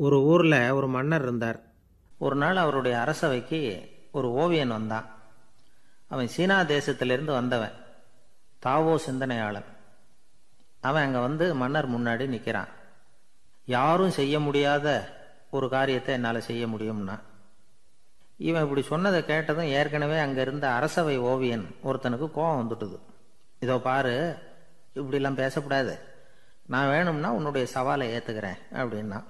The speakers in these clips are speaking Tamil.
ஒரு ஊரில் ஒரு மன்னர் இருந்தார். ஒரு நாள் அவருடைய அரசவைக்கு ஒரு ஓவியன் வந்தான். அவன் சீனா தேசத்திலிருந்து வந்தவன் தாவோ சிந்தனையாளன். அவன் அங்கே வந்து மன்னர் முன்னாடி நிற்கிறான் யாரும் செய்ய முடியாத ஒரு காரியத்தை என்னால் செய்ய முடியும்னா இவன் இப்படி சொன்னதை கேட்டதும் ஏற்கனவே அங்கே இருந்த அரசவை ஓவியன் ஒருத்தனுக்கு கோபம் வந்துட்டுது. இதோ பாரு இப்படிலாம் பேசக்கூடாது. நான் வேணும்னா உன்னுடைய சவாலை ஏற்றுக்கிறேன் அப்படின்னா.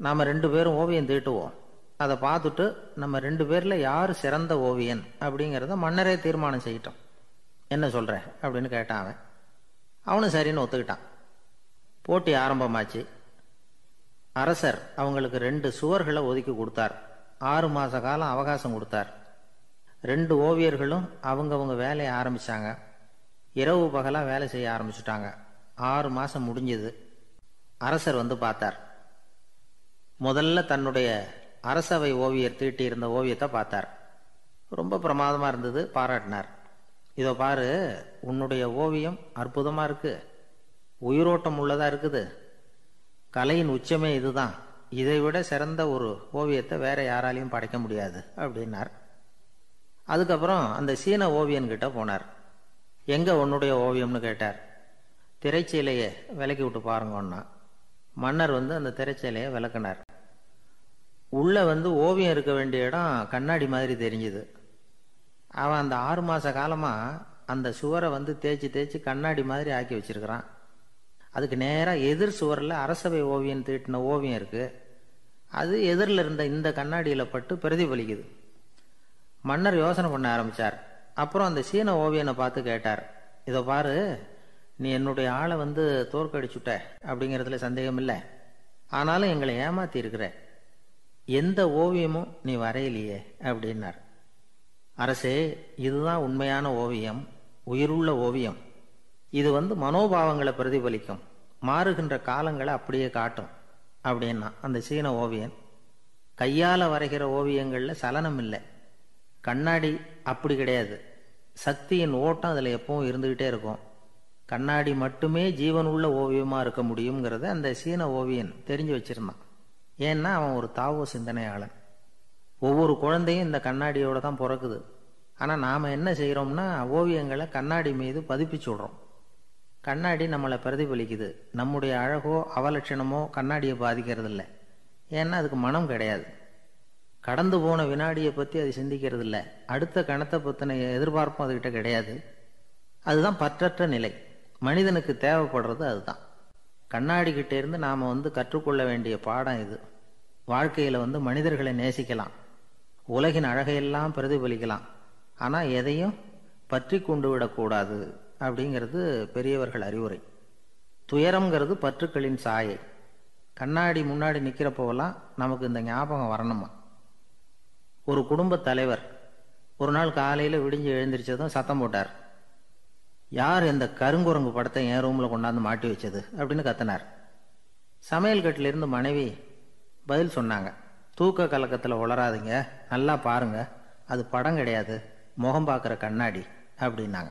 நாம் ரெண்டு பேரும் ஓவியம் தீட்டுவோம். அதை பார்த்துட்டு நம்ம ரெண்டு பேரில் யார் சிறந்த ஓவியன் அப்படிங்கிறத மன்னரே தீர்மானம் செய்யட்டும் என்ன சொல்கிற அப்படின்னு கேட்டான் அவன். அவனும் சரின்னு ஒத்துக்கிட்டான். போட்டி ஆரம்பமாச்சு. அரசர் அவங்களுக்கு ரெண்டு சுவர்களை ஒதுக்கி கொடுத்தார். ஆறு மாத காலம் அவகாசம் கொடுத்தார். ரெண்டு ஓவியர்களும் அவங்கவுங்க வேலையை ஆரம்பித்தாங்க இரவு பகலாக வேலை செய்ய ஆரம்பிச்சிட்டாங்க. ஆறு மாதம் முடிஞ்சது. அரசர் வந்து பார்த்தார். முதல்ல தன்னுடைய அரசவை ஓவியர் தீட்டியிருந்த ஓவியத்தை பார்த்தார். ரொம்ப பிரமாதமாக இருந்தது பாராட்டினார். இதோ பாரு உன்னுடைய ஓவியம் அற்புதமாக இருக்கு. உயிரோட்டம் உள்ளதாக இருக்குது. கலையின் உச்சமே இதுதான். இதை விட சிறந்த ஒரு ஓவியத்தை வேற யாராலையும் படைக்க முடியாது அப்படின்னார். அதுக்கப்புறம் அந்த சீன ஓவியன்கிட்ட போனார். எங்கே உன்னுடைய ஓவியம்னு கேட்டார். திரைச்சீலையை விலக்கி விட்டு பாருங்கன்னா மன்னர் வந்து அந்த திரைச்சீலையை விளக்குனார். உள்ளே வந்து ஓவியம் இருக்க வேண்டிய இடம் கண்ணாடி மாதிரி தெரிஞ்சுது. அவன் அந்த ஆறு மாத காலமாக அந்த சுவரை வந்து தேய்ச்சி தேய்ச்சி கண்ணாடி மாதிரி ஆக்கி வச்சிருக்கிறான். அதுக்கு நேராக எதிர் சுவரில் அரசவை ஓவியம் தீட்டின ஓவியம் இருக்குது அது எதிரில் இருந்த இந்த கண்ணாடியில் பட்டு பிரதிபலிக்குது. மன்னர் யோசனை பண்ண ஆரம்பிச்சார். அப்புறம் அந்த சீன ஓவியனை பார்த்து கேட்டார். இதை பாரு நீ என்னுடைய ஆளை வந்து தோற்கடிச்சுட்ட அப்படிங்கிறதுல சந்தேகம் இல்லை ஆனாலும் எங்களை ஏமாத்தி இருக்கிற எந்த ஓவியமும் நீ வரையிலையே அப்படின்னார். அரசே இதுதான் உண்மையான ஓவியம் உயிருள்ள ஓவியம். இது வந்து மனோபாவங்களை பிரதிபலிக்கும். மாறுகின்ற காலங்களை அப்படியே காட்டும் அப்படின்னா அந்த சீன ஓவியன். கையால் வரைகிற ஓவியங்களில் சலனம் இல்லை. கண்ணாடி அப்படி கிடையாது. சக்தியின் ஓட்டம் அதில் எப்பவும் இருந்துக்கிட்டே இருக்கும். கண்ணாடி மட்டுமே ஜீவனுள்ள ஓவியமாக இருக்க முடியுங்கிறத அந்த சீன ஓவியன் தெரிஞ்சு வச்சிருந்தான். ஏன்னா அவன் ஒரு தாவோ சிந்தனையாளன். ஒவ்வொரு குழந்தையும் இந்த கண்ணாடியோட தான் பிறக்குது. ஆனால் நாம் என்ன செய்கிறோம்னா ஓவியங்களை கண்ணாடி மீது பதிப்பிச்சு விடுறோம். கண்ணாடி நம்மளை பிரதிபலிக்குது. நம்முடைய அழகோ அவலட்சணமோ கண்ணாடியை பாதிக்கிறது இல்லை ஏன்னா அதுக்கு மனம் கிடையாது. கடந்து போன வினாடியை பற்றி அது சிந்திக்கிறது இல்லை அடுத்த கணத்தை பற்றின எதிர்பார்ப்பும் அதுக்கிட்ட கிடையாது. அதுதான் பற்றற்ற நிலை. மனிதனுக்கு தேவைப்படுறது அதுதான். கண்ணாடி கிட்டேருந்து நாம் வந்து கற்றுக்கொள்ள வேண்டிய பாடம் இது. வாழ்க்கையில் வந்து மனிதர்களை நேசிக்கலாம். உலகின் அழகையெல்லாம் பிரதிபலிக்கலாம். ஆனால் எதையும் பற்றி கொண்டு விடக்கூடாது அப்படிங்கிறது பெரியவர்கள் அறிவுரை. துயரம்ங்கிறது பற்றுக்களின் சாயை. கண்ணாடி முன்னாடி நிற்கிறப்போவெல்லாம் நமக்கு இந்த ஞாபகம் வரணுமா? ஒரு குடும்ப தலைவர் ஒரு நாள் காலையில் விடிஞ்சு எழுந்திரிச்சதும் சத்தம் போட்டார். யார் இந்த கருங்குரங்கு படத்தை என் ரூமில் கொண்டாந்து மாட்டி வச்சது? அப்படின்னு கத்தினார். சமையல் கட்டிலிருந்து மனைவி பதில் சொன்னாங்க. தூக்க கலக்கத்தில் உளராதிங்க நல்லா பாருங்க. அது படம் கிடையாது. முகம் பார்க்குற கண்ணாடி. அப்படின்னாங்க.